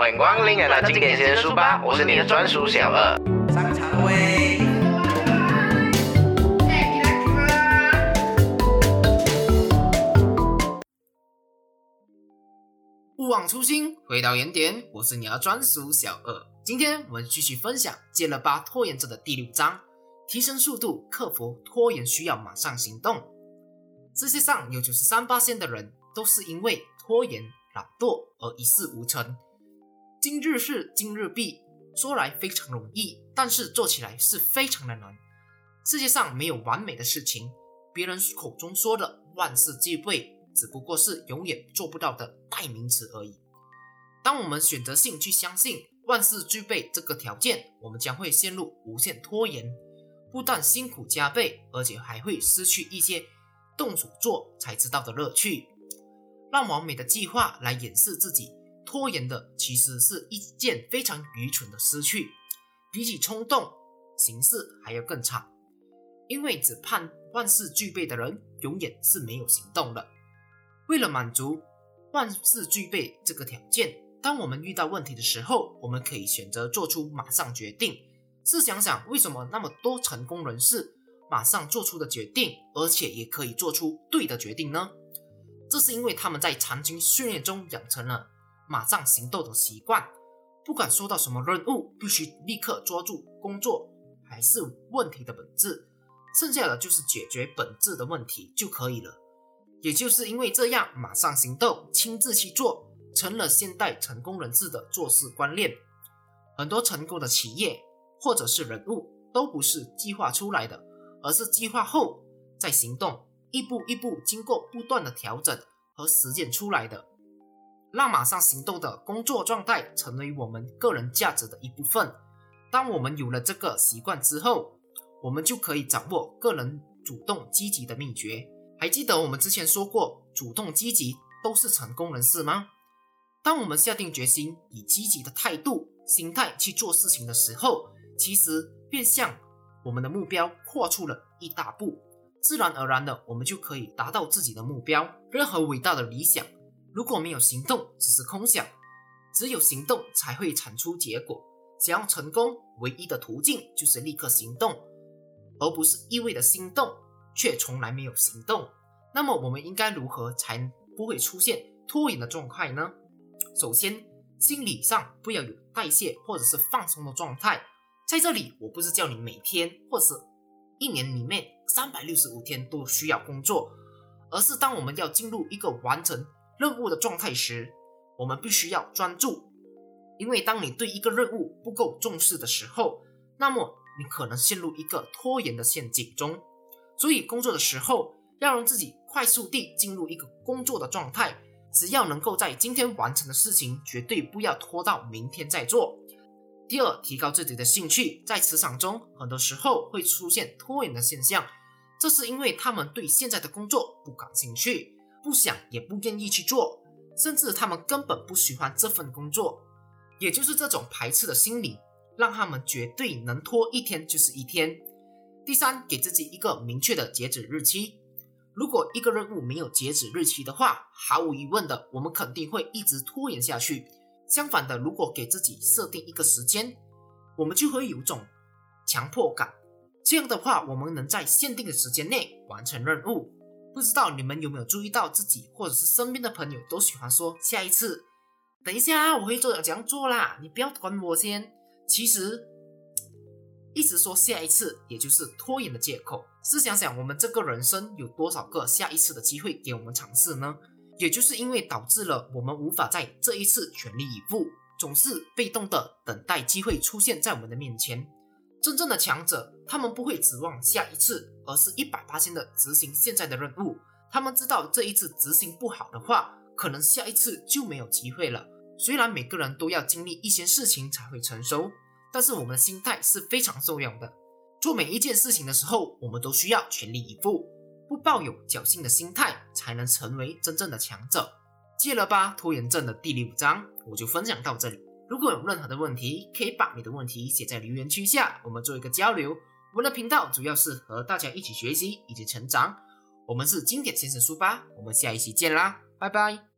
欢迎光临来到经典先生书吧，我是你的专属小二。上场位。勿忘初心，回到原点。我是你的专属小二。今天我们继续分享《戒了吧拖延症》的第六章：提升速度，克服拖延，需要马上行动。世界上有九十三八线的人都是因为拖延、懒惰而一事无成。今日事今日毕，说来非常容易，但是做起来是非常的难。世界上没有完美的事情，别人口中说的万事俱备，只不过是永远做不到的代名词而已。当我们选择性去相信万事俱备这个条件，我们将会陷入无限拖延，不但辛苦加倍，而且还会失去一些动手做才知道的乐趣。让完美的计划来掩饰自己。拖延的其实是一件非常愚蠢的失去，比起冲动行事还要更差。因为只盼万事俱备的人，永远是没有行动的。为了满足万事俱备这个条件，当我们遇到问题的时候，我们可以选择做出马上决定。试想想，为什么那么多成功人士马上做出的决定，而且也可以做出对的决定呢？这是因为他们在长期训练中养成了。马上行动的习惯，不管收到什么任务，必须立刻抓住工作还是问题的本质，剩下的就是解决本质的问题就可以了。也就是因为这样，马上行动，亲自去做，成了现代成功人士的做事观念。很多成功的企业或者是人物，都不是计划出来的，而是计划后再行动，一步一步经过不断的调整和实践出来的。让马上行动的工作状态成为我们个人价值的一部分。当我们有了这个习惯之后，我们就可以掌握个人主动积极的秘诀。还记得我们之前说过，主动积极都是成功人士吗？当我们下定决心以积极的态度、心态去做事情的时候，其实便向我们的目标跨出了一大步。自然而然的，我们就可以达到自己的目标。任何伟大的理想。如果没有行动，只是空想；只有行动才会产出结果。想要成功，唯一的途径就是立刻行动，而不是一味的心动却从来没有行动。那么，我们应该如何才不会出现拖延的状态呢？首先，心理上不要有代谢或者是放松的状态。在这里，我不是叫你每天或是一年里面三百六十五天都需要工作，而是当我们要进入一个完成。任务的状态时，我们必须要专注，因为当你对一个任务不够重视的时候，那么你可能陷入一个拖延的陷阱中。所以工作的时候要让自己快速地进入一个工作的状态，只要能够在今天完成的事情，绝对不要拖到明天再做。第二，提高自己的兴趣，在职场中很多时候会出现拖延的现象，这是因为他们对现在的工作不感兴趣。不想也不愿意去做，甚至他们根本不喜欢这份工作，也就是这种排斥的心理，让他们绝对能拖一天就是一天。第三，给自己一个明确的截止日期。如果一个任务没有截止日期的话，毫无疑问的，我们肯定会一直拖延下去。相反的，如果给自己设定一个时间，我们就会有种强迫感。这样的话，我们能在限定的时间内完成任务。不知道你们有没有注意到自己或者是身边的朋友都喜欢说下一次，等一下我会做这样做啦，你不要管我先。其实一直说下一次，也就是拖延的借口。试想想，我们这个人生有多少个下一次的机会给我们尝试呢？也就是因为导致了我们无法在这一次全力以赴，总是被动的等待机会出现在我们的面前。真正的强者，他们不会指望下一次，而是一百八千的执行现在的任务。他们知道这一次执行不好的话，可能下一次就没有机会了。虽然每个人都要经历一些事情才会成熟，但是我们的心态是非常重要的。做每一件事情的时候，我们都需要全力以赴，不抱有侥幸的心态，才能成为真正的强者。戒了吧拖延症的第六章，我就分享到这里。如果有任何的问题，可以把你的问题写在留言区下，我们做一个交流。我们的频道主要是和大家一起学习以及成长。我们是经典先生书吧，我们下一期见啦，拜拜。